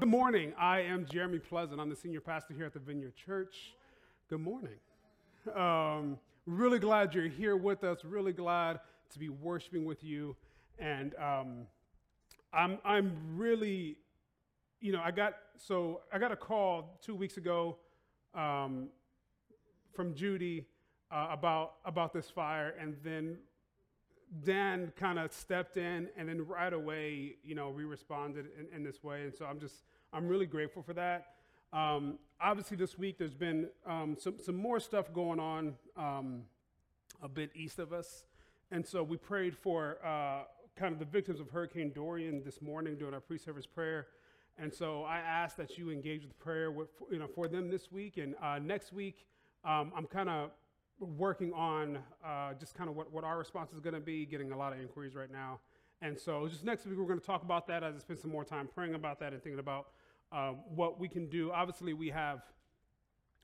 Good morning. I am Jeremy Pleasant. I'm the senior pastor here at the Vineyard Church. Good morning. Um, really glad you're here with us. Really glad to be worshiping with you. And um, I'm, I'm really, you know, I got, so I got a call two weeks ago um, from Judy uh, about, about this fire. And then Dan kind of stepped in, and then right away, you know, we responded in, in, this way. And so I'm just, I'm really grateful for that. Um, obviously, this week there's been um, some, some more stuff going on um, a bit east of us. And so we prayed for uh, kind of the victims of Hurricane Dorian this morning during our pre service prayer. And so I asked that you engage with prayer with, you know, for them this week. And uh, next week, um, I'm kind of working on uh, just kind of what, what our response is going to be, getting a lot of inquiries right now. And so just next week, we're going to talk about that as I spend some more time praying about that and thinking about uh, what we can do. Obviously, we have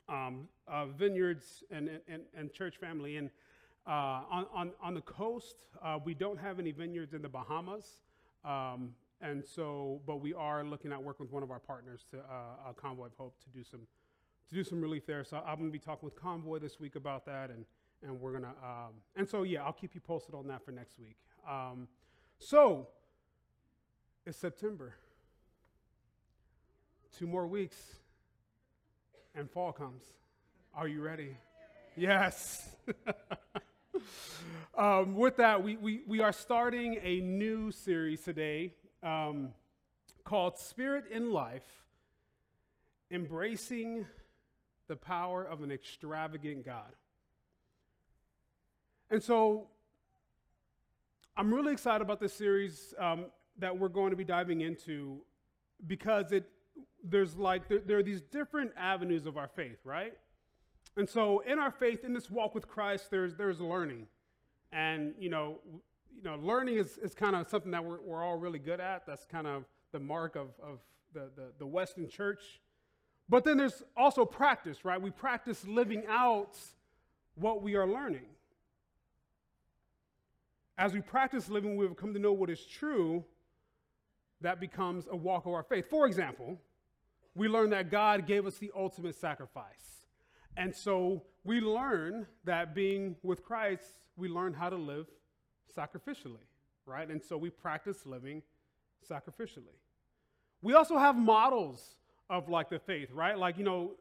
um, uh, vineyards and, and, and church family. And uh, on, on, on the coast, uh, we don't have any vineyards in the Bahamas. Um, and so, but we are looking at working with one of our partners to uh, Convoy of Hope to do some to do some relief there. So I'm going to be talking with Convoy this week about that, and and we're gonna um, and so yeah, I'll keep you posted on that for next week. Um, so it's September. Two more weeks, and fall comes. Are you ready? Yes. um, with that, we, we, we are starting a new series today um, called Spirit in Life Embracing the power of an extravagant God. And so I'm really excited about this series um, that we're going to be diving into because it there's like there, there, are these different avenues of our faith, right? And so in our faith, in this walk with Christ, there's there's learning, and you know, you know, learning is, is kind of something that we're, we're all really good at. That's kind of the mark of, of the, the, the Western church. But then there's also practice, right? We practice living out what we are learning. As we practice living, we have come to know what is true. That becomes a walk of our faith. For example, we learn that God gave us the ultimate sacrifice. And so we learn that being with Christ, we learn how to live sacrificially, right? And so we practice living sacrificially. We also have models of like the faith, right? Like, you know,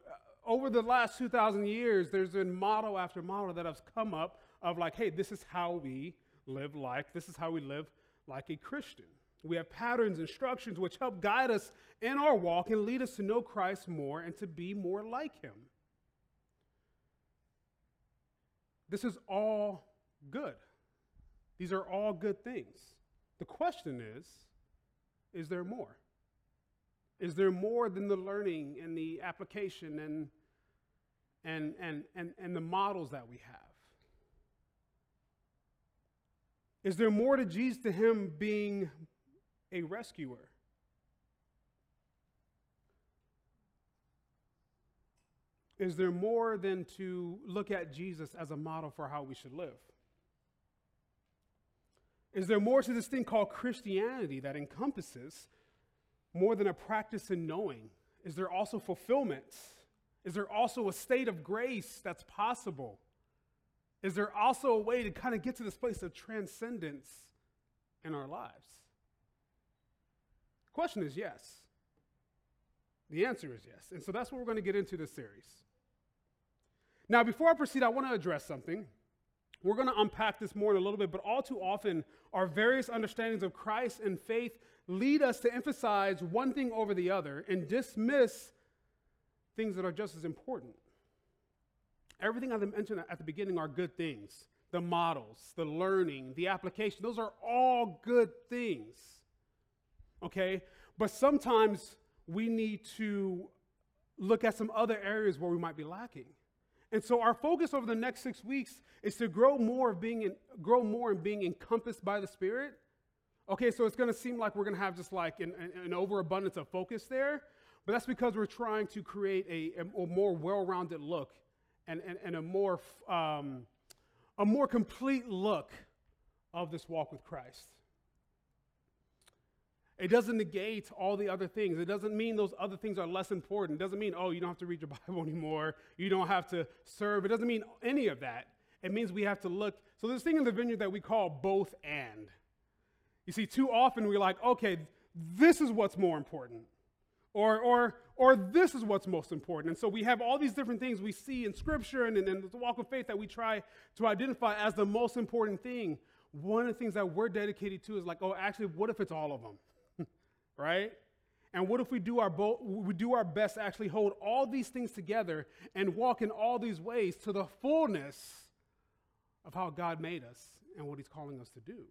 over the last 2,000 years, there's been model after model that has come up of like, hey, this is how we live life. This is how we live like a Christian. We have patterns, instructions, which help guide us in our walk and lead us to know Christ more and to be more like him. This is all good. These are all good things. The question is is there more? Is there more than the learning and the application and, and, and, and, and the models that we have? Is there more to Jesus to him being a rescuer? Is there more than to look at Jesus as a model for how we should live? Is there more to this thing called Christianity that encompasses more than a practice in knowing? Is there also fulfillment? Is there also a state of grace that's possible? Is there also a way to kind of get to this place of transcendence in our lives? The question is yes. The answer is yes. And so that's what we're going to get into this series. Now, before I proceed, I want to address something. We're going to unpack this more in a little bit, but all too often, our various understandings of Christ and faith lead us to emphasize one thing over the other and dismiss things that are just as important. Everything I mentioned at the beginning are good things the models, the learning, the application, those are all good things. Okay? But sometimes we need to look at some other areas where we might be lacking. And so our focus over the next six weeks is to grow more of being in, grow more in being encompassed by the Spirit. Okay, so it's going to seem like we're going to have just like an, an, overabundance of focus there, but that's because we're trying to create a, a more well-rounded look and, and, and a more um, a more complete look of this walk with Christ. It doesn't negate all the other things. It doesn't mean those other things are less important. It doesn't mean, oh, you don't have to read your Bible anymore. You don't have to serve. It doesn't mean any of that. It means we have to look. So, this thing in the vineyard that we call both and. You see, too often we're like, okay, this is what's more important. Or, or, or this is what's most important. And so we have all these different things we see in Scripture and in the walk of faith that we try to identify as the most important thing. One of the things that we're dedicated to is like, oh, actually, what if it's all of them? right? And what if we do our bo- we do our best to actually hold all these things together and walk in all these ways to the fullness of how God made us and what He's calling us to do?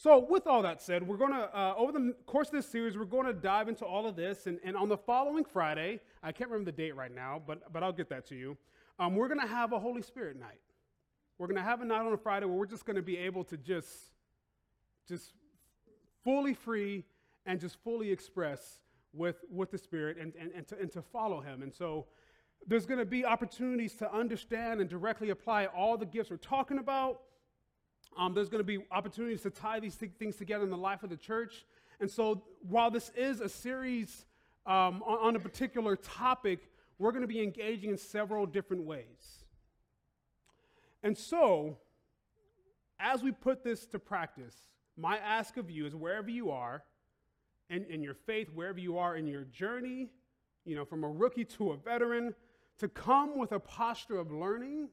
So, with all that said, we're going to, uh, over the course of this series, we're going to dive into all of this. And, and on the following Friday, I can't remember the date right now, but, but I'll get that to you. Um, we're going to have a Holy Spirit night. We're going to have a night on a Friday where we're just going to be able to just, just fully free and just fully express with, with the Spirit and, and, and, to, and to follow Him. And so, there's going to be opportunities to understand and directly apply all the gifts we're talking about um, there's going to be opportunities to tie these th- things together in the life of the church. And so, while this is a series um, on, on a particular topic, we're going to be engaging in several different ways. And so, as we put this to practice, my ask of you is wherever you are in, in your faith, wherever you are in your journey, you know, from a rookie to a veteran, to come with a posture of learning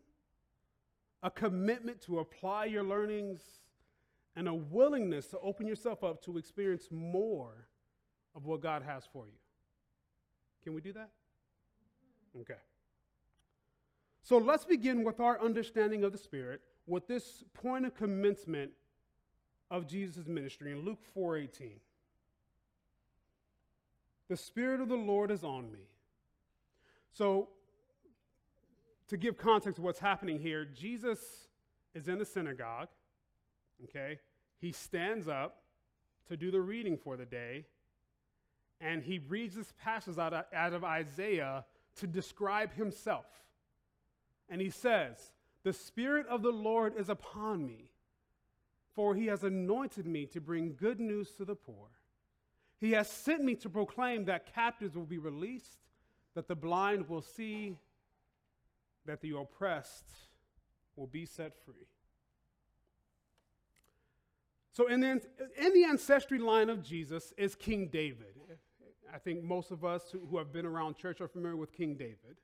a commitment to apply your learnings, and a willingness to open yourself up to experience more of what God has for you. Can we do that? Okay. So let's begin with our understanding of the Spirit with this point of commencement of Jesus' ministry in Luke 4:18. The Spirit of the Lord is on me. So to give context to what's happening here, Jesus is in the synagogue, okay? He stands up to do the reading for the day, and he reads this passage out of, out of Isaiah to describe himself. And he says, The Spirit of the Lord is upon me, for he has anointed me to bring good news to the poor. He has sent me to proclaim that captives will be released, that the blind will see, that the oppressed will be set free. So, in the, in the ancestry line of Jesus is King David. I think most of us who have been around church are familiar with King David.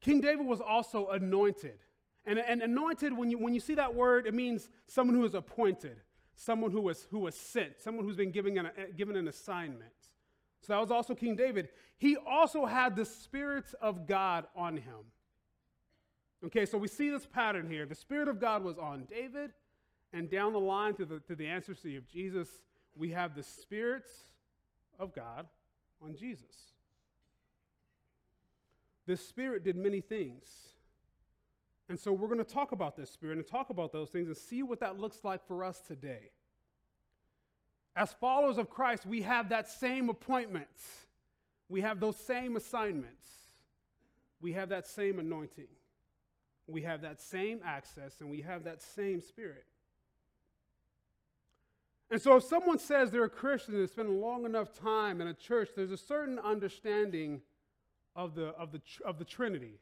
King David was also anointed. And, and anointed, when you, when you see that word, it means someone who is appointed, someone who was, who was sent, someone who's been given an, given an assignment. So that was also King David. He also had the Spirit of God on him. Okay, so we see this pattern here. The Spirit of God was on David, and down the line to the, to the ancestry of Jesus, we have the Spirit of God on Jesus. This Spirit did many things. And so we're going to talk about this Spirit and talk about those things and see what that looks like for us today. As followers of Christ, we have that same appointment. We have those same assignments. We have that same anointing. We have that same access, and we have that same spirit. And so, if someone says they're a Christian and they spent a long enough time in a church, there's a certain understanding of the, of the, of the Trinity,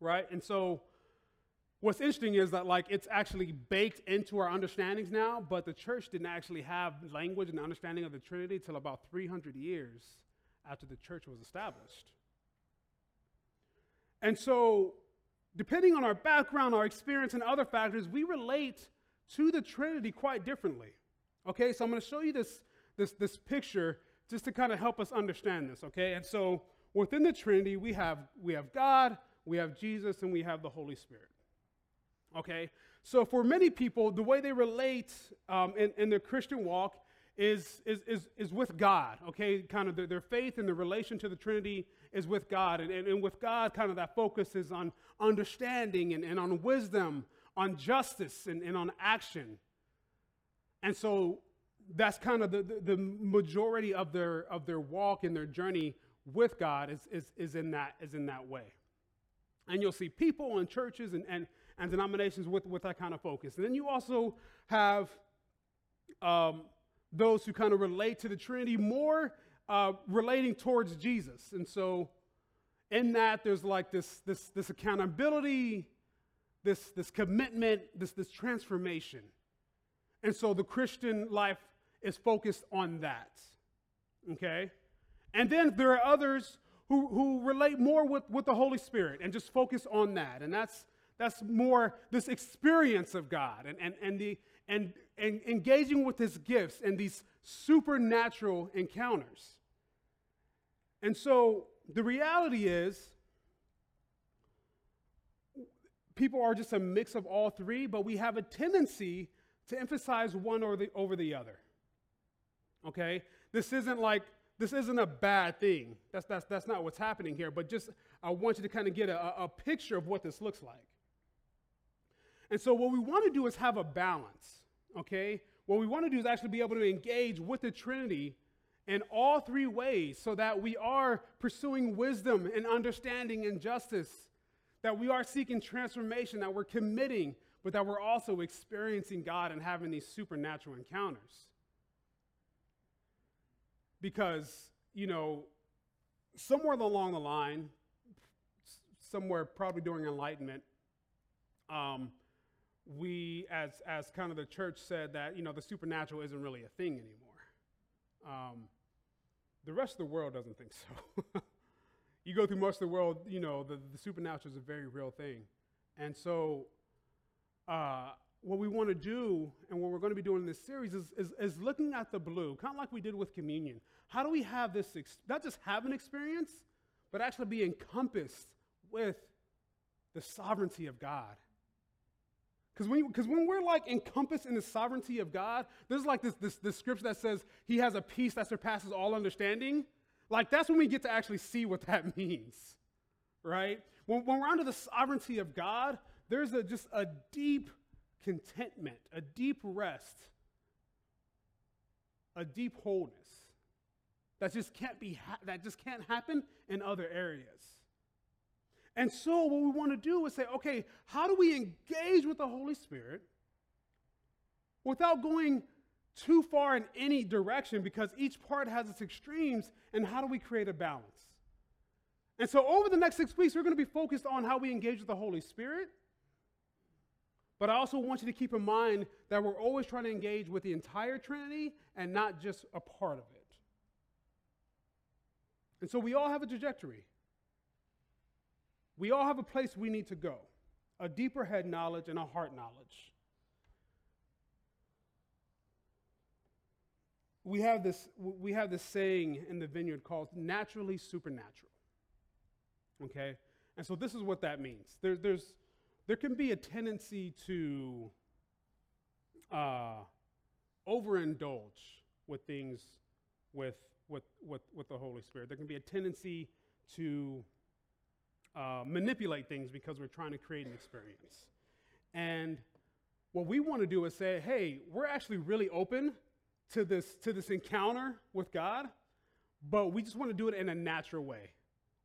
right? And so, What's interesting is that like it's actually baked into our understandings now, but the church didn't actually have language and understanding of the Trinity till about 300 years after the church was established. And so, depending on our background, our experience, and other factors, we relate to the Trinity quite differently. Okay, so I'm going to show you this, this, this picture just to kind of help us understand this. Okay, and so within the Trinity, we have, we have God, we have Jesus, and we have the Holy Spirit. Okay? So for many people, the way they relate um, in, in their Christian walk is, is, is, is with God, okay? Kind of their, their faith and their relation to the Trinity is with God. And, and, and with God, kind of that focus is on understanding and, and on wisdom, on justice, and, and on action. And so that's kind of the, the, the, majority of their, of their walk and their journey with God is, is, is, in, that, is in that way. And you'll see people and churches and, and, and denominations with, with that kind of focus. And then you also have um, those who kind of relate to the Trinity more uh, relating towards Jesus. And so, in that, there's like this, this, this accountability, this, this commitment, this, this transformation. And so, the Christian life is focused on that. Okay? And then there are others who, who relate more with, with the Holy Spirit and just focus on that. And that's, that's more this experience of God and, and, and, the, and, and engaging with his gifts and these supernatural encounters. And so the reality is, people are just a mix of all three, but we have a tendency to emphasize one or the, over the other. Okay? This isn't like this isn't a bad thing. That's, that's, that's not what's happening here, but just I want you to kind of get a, a picture of what this looks like. And so, what we want to do is have a balance, okay? What we want to do is actually be able to engage with the Trinity in all three ways so that we are pursuing wisdom and understanding and justice, that we are seeking transformation, that we're committing, but that we're also experiencing God and having these supernatural encounters because, you know, somewhere along the line, somewhere probably during Enlightenment, um, we, as, as kind of the church said that, you know, the supernatural isn't really a thing anymore. Um, the rest of the world doesn't think so. you go through most of the world, you know, the, the supernatural is a very real thing. And so, uh, what we want to do and what we're going to be doing in this series is, is, is looking at the blue, kind of like we did with communion. How do we have this, ex- not just have an experience, but actually be encompassed with the sovereignty of God? Because when, when we're like encompassed in the sovereignty of God, there's like this, this, this scripture that says he has a peace that surpasses all understanding. Like that's when we get to actually see what that means, right? When, when we're under the sovereignty of God, there's a, just a deep contentment, a deep rest, a deep wholeness that just can't be ha- that just can't happen in other areas. And so what we want to do is say, okay, how do we engage with the Holy Spirit without going too far in any direction because each part has its extremes and how do we create a balance? And so over the next 6 weeks we're going to be focused on how we engage with the Holy Spirit but I also want you to keep in mind that we're always trying to engage with the entire Trinity and not just a part of it. And so we all have a trajectory. We all have a place we need to go a deeper head knowledge and a heart knowledge. We have this, we have this saying in the vineyard called naturally supernatural. Okay? And so this is what that means. There, there's, there can be a tendency to uh, overindulge with things with, with, with, with the Holy Spirit. There can be a tendency to uh, manipulate things because we're trying to create an experience. And what we want to do is say, hey, we're actually really open to this, to this encounter with God, but we just want to do it in a natural way.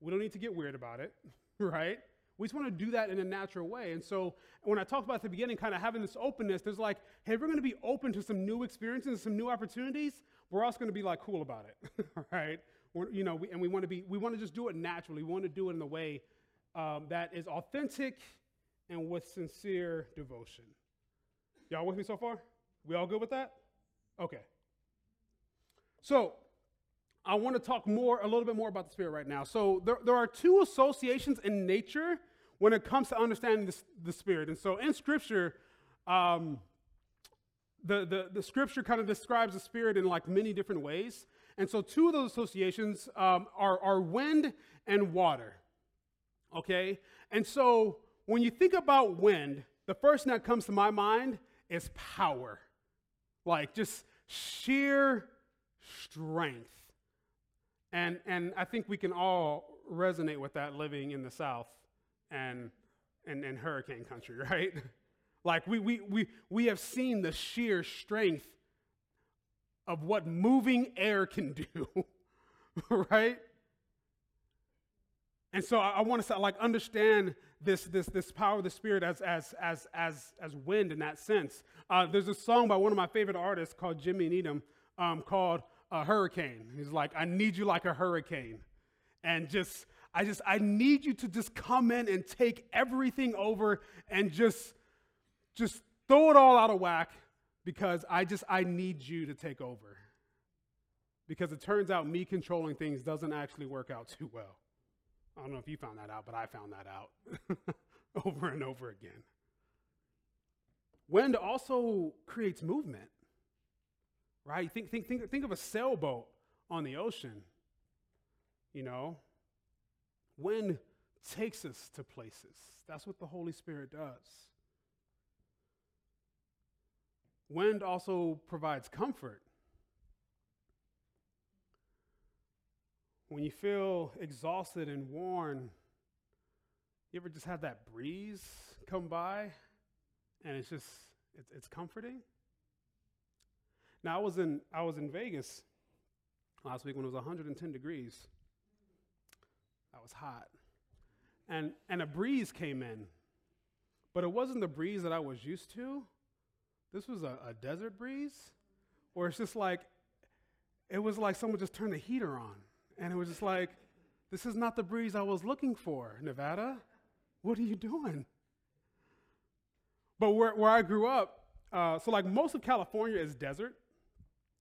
We don't need to get weird about it, right? We just want to do that in a natural way. And so when I talked about at the beginning, kind of having this openness, there's like, hey, we're going to be open to some new experiences, some new opportunities. We're also going to be like cool about it, right? We're, you know, we, and we want to be, we want to just do it naturally. We want to do it in a way um, that is authentic and with sincere devotion. Y'all with me so far? We all good with that? Okay. So I want to talk more, a little bit more about the Spirit right now. So there, there are two associations in nature when it comes to understanding the, the Spirit. And so in Scripture, um, the, the, the Scripture kind of describes the Spirit in like many different ways. And so two of those associations um, are, are wind and water. Okay? And so when you think about wind, the first thing that comes to my mind is power. Like just sheer strength. And, and I think we can all resonate with that living in the South and, and, and hurricane country, right? like we, we, we, we have seen the sheer strength of what moving air can do, right? And so I, I want to like understand this, this, this power of the Spirit as, as, as, as, as wind in that sense. Uh, there's a song by one of my favorite artists called Jimmy Needham um, called a hurricane. He's like, I need you like a hurricane. And just, I just, I need you to just come in and take everything over and just, just throw it all out of whack because I just, I need you to take over. Because it turns out me controlling things doesn't actually work out too well. I don't know if you found that out, but I found that out over and over again. Wind also creates movement right? Think, think, think, think of a sailboat on the ocean. You know, wind takes us to places. That's what the Holy Spirit does. Wind also provides comfort. When you feel exhausted and worn, you ever just have that breeze come by and it's just, it's, it's comforting? Now I was in I was in Vegas last week when it was 110 degrees. That was hot. And and a breeze came in. But it wasn't the breeze that I was used to. This was a, a desert breeze. Or it's just like it was like someone just turned the heater on. And it was just like, this is not the breeze I was looking for, Nevada. What are you doing? But where, where I grew up, uh, so like most of California is desert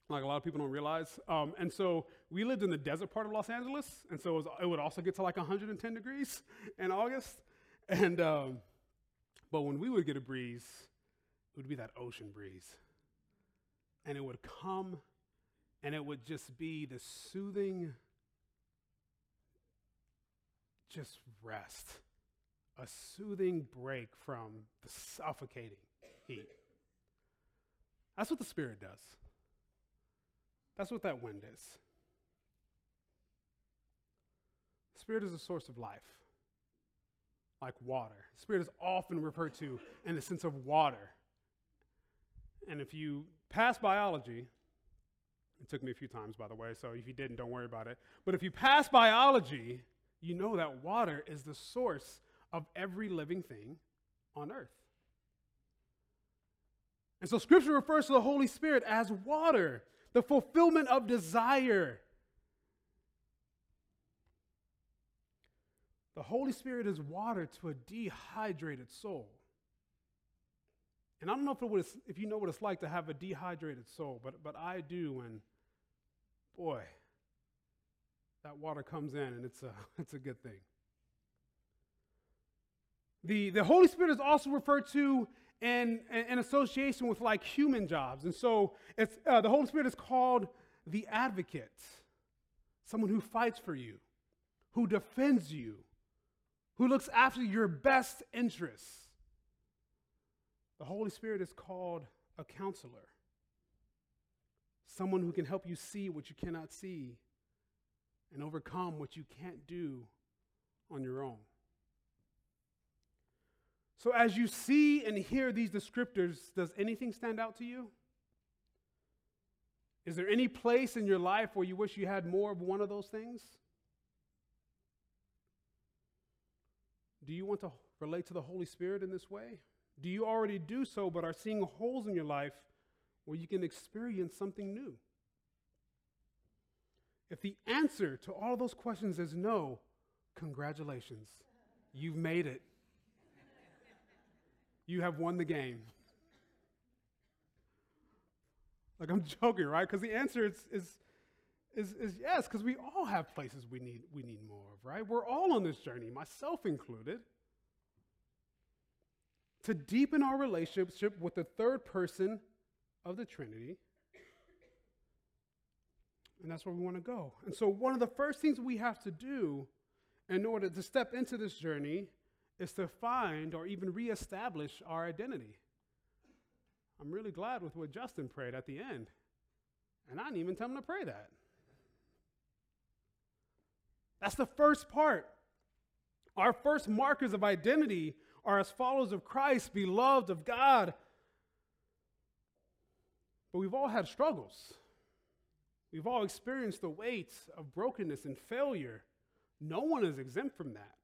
like a lot of people don't realize. Um, and so we lived in the desert part of Los Angeles, and so it, was, it would also get to like 110 degrees in August. And um, but when we would get a breeze, it would be that ocean breeze, and it would come, and it would just be the soothing, just rest, a soothing break from the suffocating heat. That's what the Spirit does. That's what that wind is. Spirit is a source of life, like water. Spirit is often referred to in the sense of water. And if you pass biology, it took me a few times, by the way, so if you didn't, don't worry about it. But if you pass biology, you know that water is the source of every living thing on earth. And so Scripture refers to the Holy Spirit as water the fulfillment of desire. The Holy Spirit is water to a dehydrated soul. And I don't know if, if you know what it's like to have a dehydrated soul, but, but I do, and boy, that water comes in and it's a, it's a good thing. The, the Holy Spirit is also referred to in, in association with like human jobs. And so it's, uh, the Holy Spirit is called the advocate, someone who fights for you, who defends you, who looks after your best interests. The Holy Spirit is called a counselor, someone who can help you see what you cannot see and overcome what you can't do on your own. So, as you see and hear these descriptors, does anything stand out to you? Is there any place in your life where you wish you had more of one of those things? Do you want to relate to the Holy Spirit in this way? Do you already do so, but are seeing holes in your life where you can experience something new? If the answer to all those questions is no, congratulations. You've made it you have won the game. Like I'm joking, right? Because the answer is, is, is, is yes, because we all have places we need, we need more of, right? We're all on this journey, myself included, to deepen our relationship with the third person of the Trinity. And that's where we want to go. And so, one of the first things we have to do in order to step into this journey is to find or even reestablish our identity. I'm really glad with what Justin prayed at the end. And I didn't even tell him to pray that. That's the first part. Our first markers of identity are as followers of Christ, beloved of God. But we've all had struggles. We've all experienced the weight of brokenness and failure. No one is exempt from that.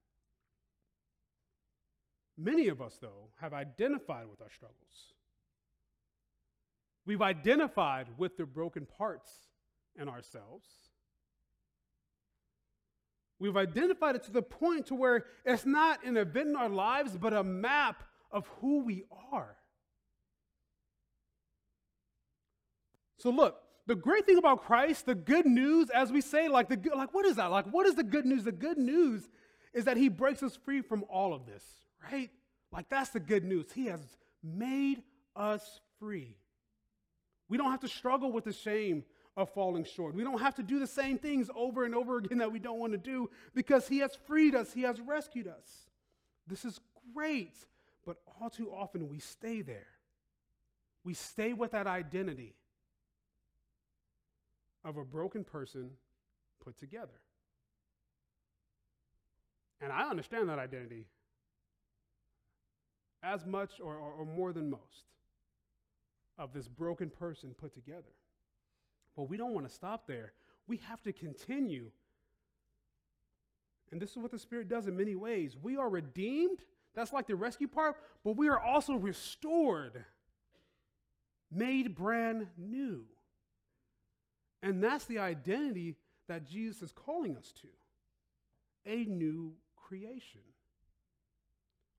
Many of us, though, have identified with our struggles. We've identified with the broken parts in ourselves. We've identified it to the point to where it's not an event in our lives, but a map of who we are. So look, the great thing about Christ, the good news, as we say, like the like what is that? Like what is the good news? The good news is that he breaks us free from all of this, right? Like that's the good news. He has made us free. We don't have to struggle with the shame of falling short. We don't have to do the same things over and over again that we don't want to do because he has freed us, he has rescued us. This is great, but all too often we stay there. We stay with that identity of a broken person put together. And I understand that identity as much or, or, or, more than most of this broken person put together. But we don't want to stop there. We have to continue. And this is what the Spirit does in many ways. We are redeemed, that's like the rescue part, but we are also restored, made brand new. And that's the identity that Jesus is calling us to a new creation.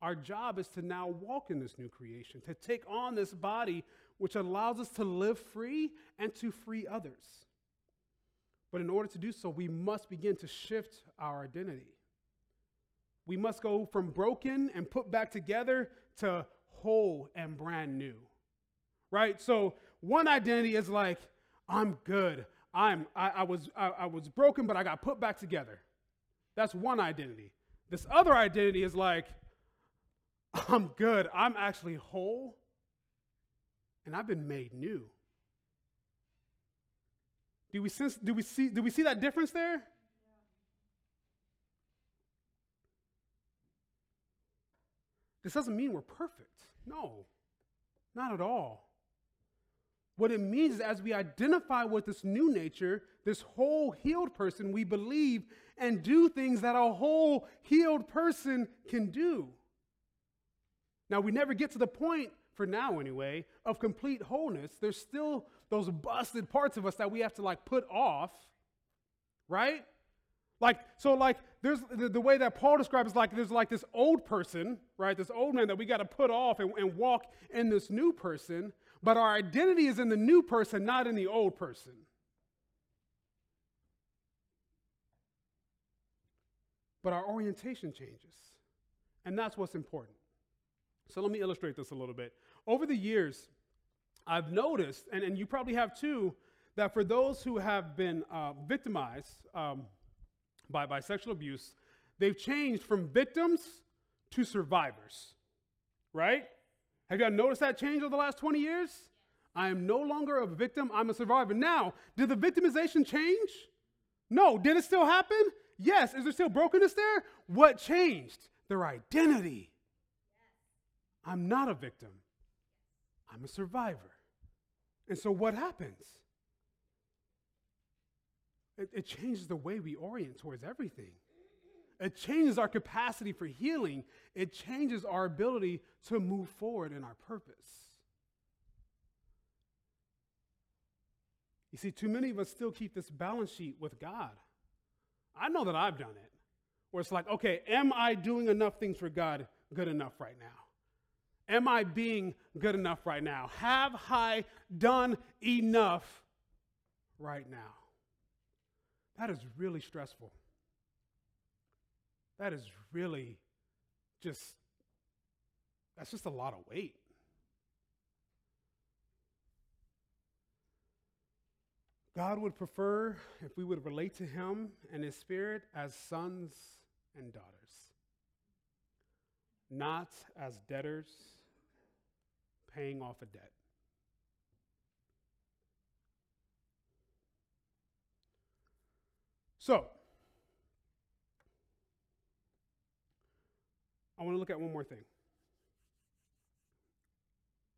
Our job is to now walk in this new creation, to take on this body which allows us to live free and to free others. But in order to do so, we must begin to shift our identity. We must go from broken and put back together to whole and brand new. Right? So, one identity is like, I'm good. I'm, I, I was, I, I was broken, but I got put back together. That's one identity. This other identity is like, I'm good. I'm actually whole, and I've been made new. Do we, sense, do we, see, do we see that difference there? This doesn't mean we're perfect. No, not at all. What it means is as we identify with this new nature, this whole healed person, we believe and do things that a whole healed person can do. Now, we never get to the point, for now anyway, of complete wholeness. There's still those busted parts of us that we have to like put off, right? Like, so like there's the, the way that Paul describes like there's like this old person, right? This old man that we got to put off and, and walk in this new person. But our identity is in the new person, not in the old person. But our orientation changes. And that's what's important. So let me illustrate this a little bit. Over the years, I've noticed, and, and you probably have too, that for those who have been uh, victimized um, by, by sexual abuse, they've changed from victims to survivors, right? Have you noticed that change over the last 20 years? I am no longer a victim, I'm a survivor. Now, did the victimization change? No. Did it still happen? Yes. Is there still brokenness there? What changed? Their identity. I'm not a victim, I'm a survivor. And so what happens? It, it changes the way we orient towards everything. It changes our capacity for healing. It changes our ability to move forward in our purpose. You see, too many of us still keep this balance sheet with God. I know that I've done it, where it's like, okay, am I doing enough things for God good enough right now? Am I being good enough right now? Have I done enough right now? That is really stressful that is really just, that's just a lot of weight. God would prefer if we would relate to Him and His Spirit as sons and daughters, not as debtors paying off a debt. So, I want to look at one more thing.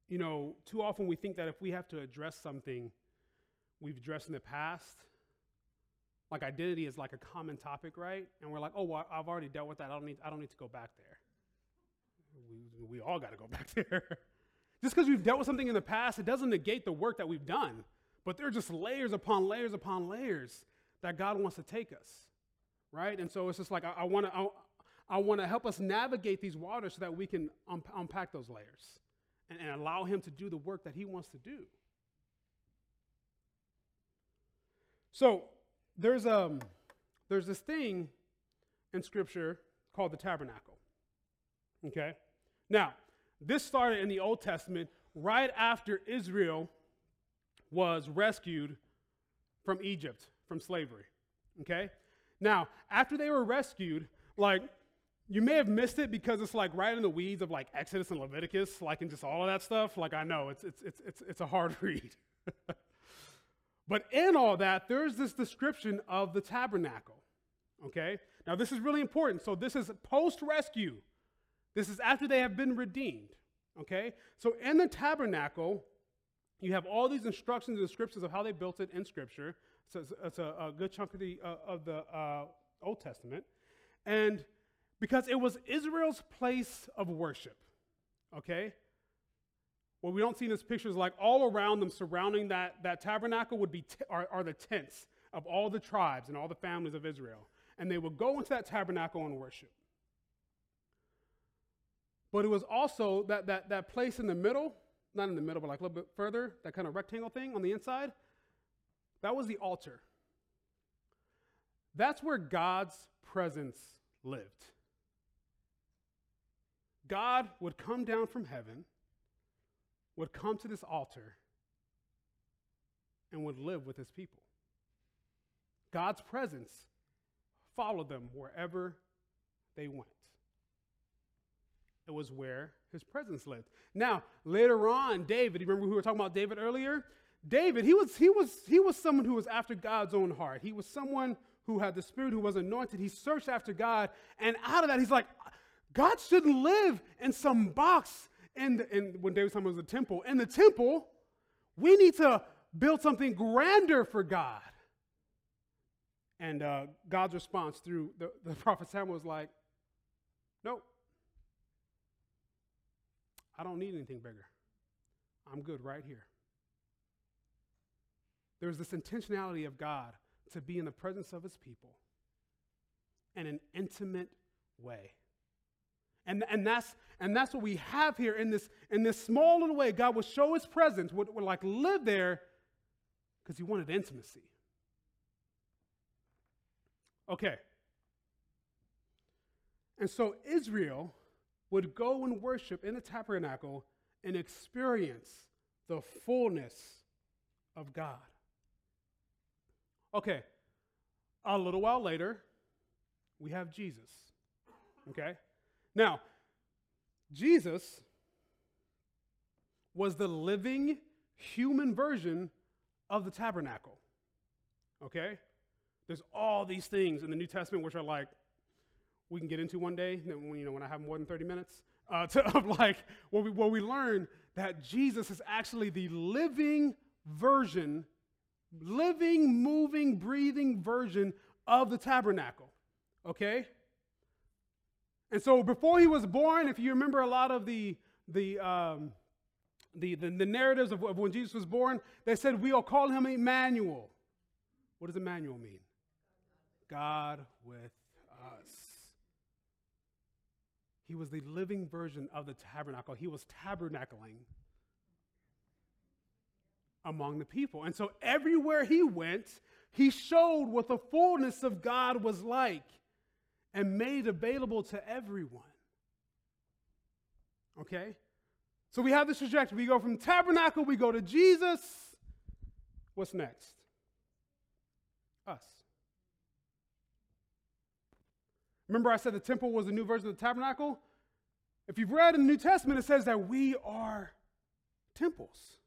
You know, too often we think that if we have to address something we've addressed in the past, like identity is like a common topic, right? And we're like, oh, well, I've already dealt with that. I don't need, I don't need to go back there. We, we all got to go back there. just because we've dealt with something in the past, it doesn't negate the work that we've done. But there are just layers upon layers upon layers that God wants to take us, right? And so it's just like I, I want to I, want to help us navigate these waters so that we can un- unpack those layers and, and allow Him to do the work that He wants to do. So there's um there's this thing in Scripture called the tabernacle. Okay, now this started in the Old Testament right after Israel was rescued from Egypt, from slavery. Okay? Now, after they were rescued, like, you may have missed it because it's like right in the weeds of like Exodus and Leviticus, like in just all of that stuff. Like, I know it's, it's, it's, it's, it's a hard read. but in all that, there's this description of the tabernacle. Okay? Now, this is really important. So, this is post rescue. This is after they have been redeemed. Okay? So, in the tabernacle, you have all these instructions and descriptions of how they built it in Scripture. So it's, it's a, a, good chunk of the, uh, of the uh, Old Testament. And because it was Israel's place of worship, okay? What we don't see in this picture is like all around them, surrounding that, that tabernacle, would be t- are, are the tents of all the tribes and all the families of Israel. And they would go into that tabernacle and worship. But it was also that, that, that place in the middle not in the middle, but like a little bit further, that kind of rectangle thing on the inside, that was the altar. That's where God's presence lived. God would come down from heaven, would come to this altar, and would live with his people. God's presence followed them wherever they went. It was where his presence lived. Now, later on, David, you remember we were talking about David earlier? David, he was, he was, he was someone who was after God's own heart. He was someone who had the Spirit, who was anointed. He searched after God. And out of that, he's like, God shouldn't live in some box in, the, in when David's time was the temple. In the temple, we need to build something grander for God. And uh, God's response through the, the prophet Samuel was like, nope. I don't need anything bigger. I'm good right here. There's this intentionality of God to be in the presence of his people in an intimate way. And, and, that's, and that's what we have here in this, in this small little way. God would show his presence, would, would like live there because he wanted intimacy. Okay. And so Israel would go and worship in the tabernacle and experience the fullness of God. Okay, a little while later, we have Jesus. Okay? Now, Jesus was the living human version of the tabernacle. Okay? There's all these things in the New Testament which are like we can get into one day, you know, when I have more than 30 minutes, uh, to, of like where we, where we learn that Jesus is actually the living version, living, moving, breathing version of the tabernacle. Okay? And so before he was born, if you remember a lot of the, the, um, the, the, the, narratives of, of when Jesus was born, they said, We'll call him Emmanuel. What does Emmanuel mean? God with us. He was the living version of the tabernacle. He was tabernacling among the people. And so everywhere he went, he showed what the fullness of God was like and made available to everyone. Okay? So we have this trajectory. We go from tabernacle, we go to Jesus. What's next? Us. Remember, I said the temple was a new version of the tabernacle? If you've read in the New Testament, it says that we are temples.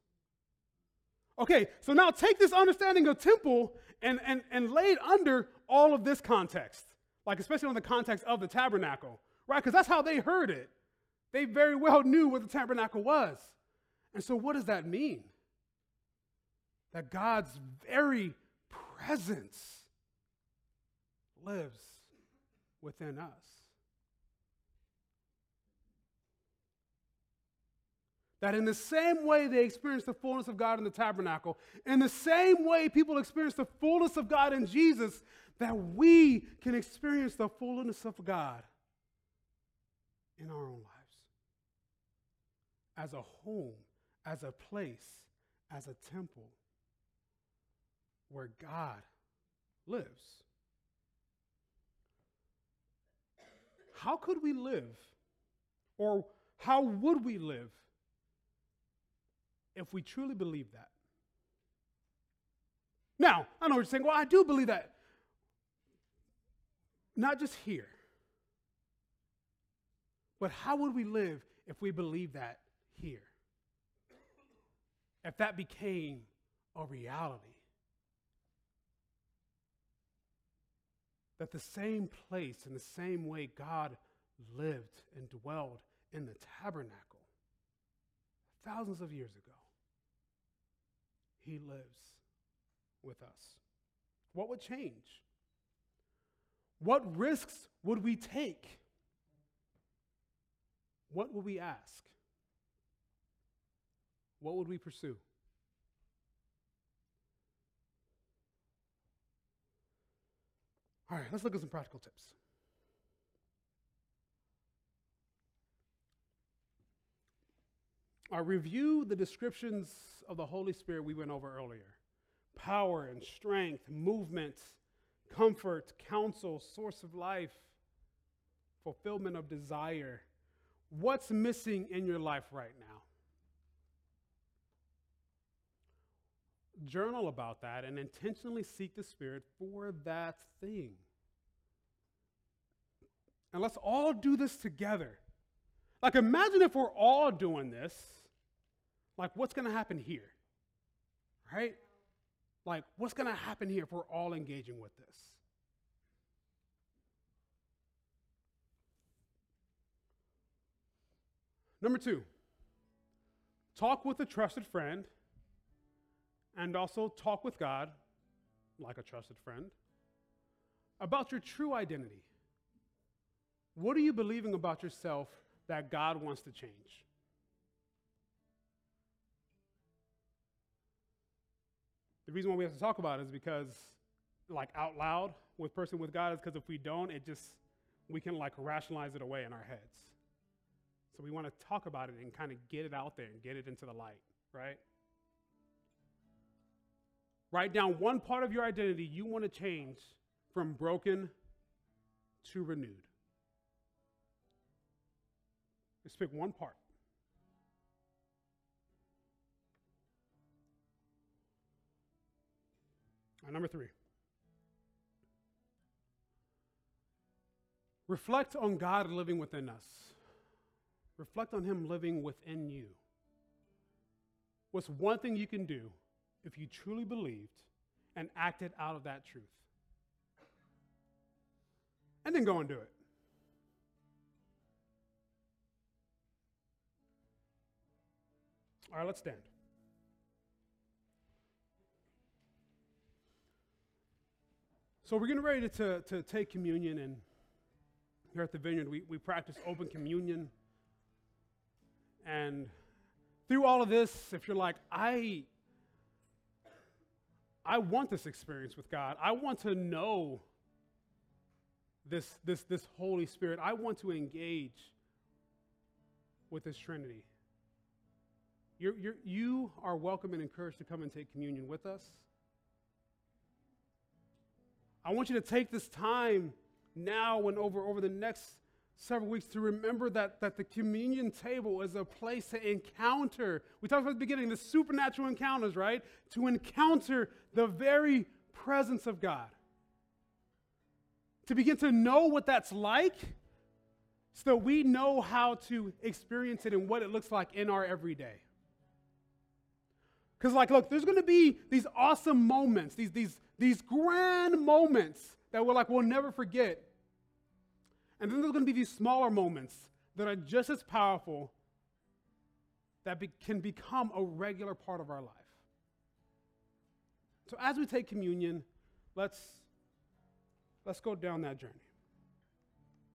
Okay, so now take this understanding of temple and, and, and lay it under all of this context, like especially on the context of the tabernacle, right? Because that's how they heard it. They very well knew what the tabernacle was. And so, what does that mean? That God's very presence lives within us. That in the same way they experienced the fullness of God in the tabernacle, in the same way people experience the fullness of God in Jesus, that we can experience the fullness of God in our own lives. As a home, as a place, as a temple where God lives. How could we live? Or how would we live if we truly believe that? Now, I know what you're saying. Well, I do believe that. Not just here, but how would we live if we believed that here? If that became a reality? That the same place and the same way God lived and dwelled in the tabernacle thousands of years ago, He lives with us. What would change? What risks would we take? What would we ask? What would we pursue? All right, let's look at some practical tips. I review the descriptions of the Holy Spirit we went over earlier power and strength, movement, comfort, counsel, source of life, fulfillment of desire. What's missing in your life right now? Journal about that and intentionally seek the Spirit for that thing. And let's all do this together. Like, imagine if we're all doing this. Like, what's going to happen here? Right? Like, what's going to happen here if we're all engaging with this? Number two, talk with a trusted friend and also talk with God, like a trusted friend, about your true identity. What are you believing about yourself that God wants to change? The reason why we have to talk about it is because, like out loud with person with God, is because if we don't, it just, we can like rationalize it away in our heads. So we want to talk about it and kind of get it out there and get it into the light, right? Write down one part of your identity you want to change from broken to renewed. Just pick one part. Number three. Reflect on God living within us. Reflect on Him living within you. What's one thing you can do if you truly believed and acted out of that truth? And then go and do it. All right, let's stand. So we're getting ready to, to take communion, and here at the Vineyard, we, we practice open communion. And through all of this, if you're like, I, I want this experience with God, I want to know this, this, this Holy Spirit, I want to engage with this Trinity. You're, you're, you are welcome and encouraged to come and take communion with us. I want you to take this time now and over, over the next several weeks to remember that, that the communion table is a place to encounter. We talked about the beginning, the supernatural encounters, right? To encounter the very presence of God. To begin to know what that's like so that we know how to experience it and what it looks like in our everyday. Because, like, look, there's going to be these awesome moments, these, these, these grand moments that we're like, we'll never forget. And then there's going to be these smaller moments that are just as powerful that be, can become a regular part of our life. So as we take communion, let's let's go down that journey.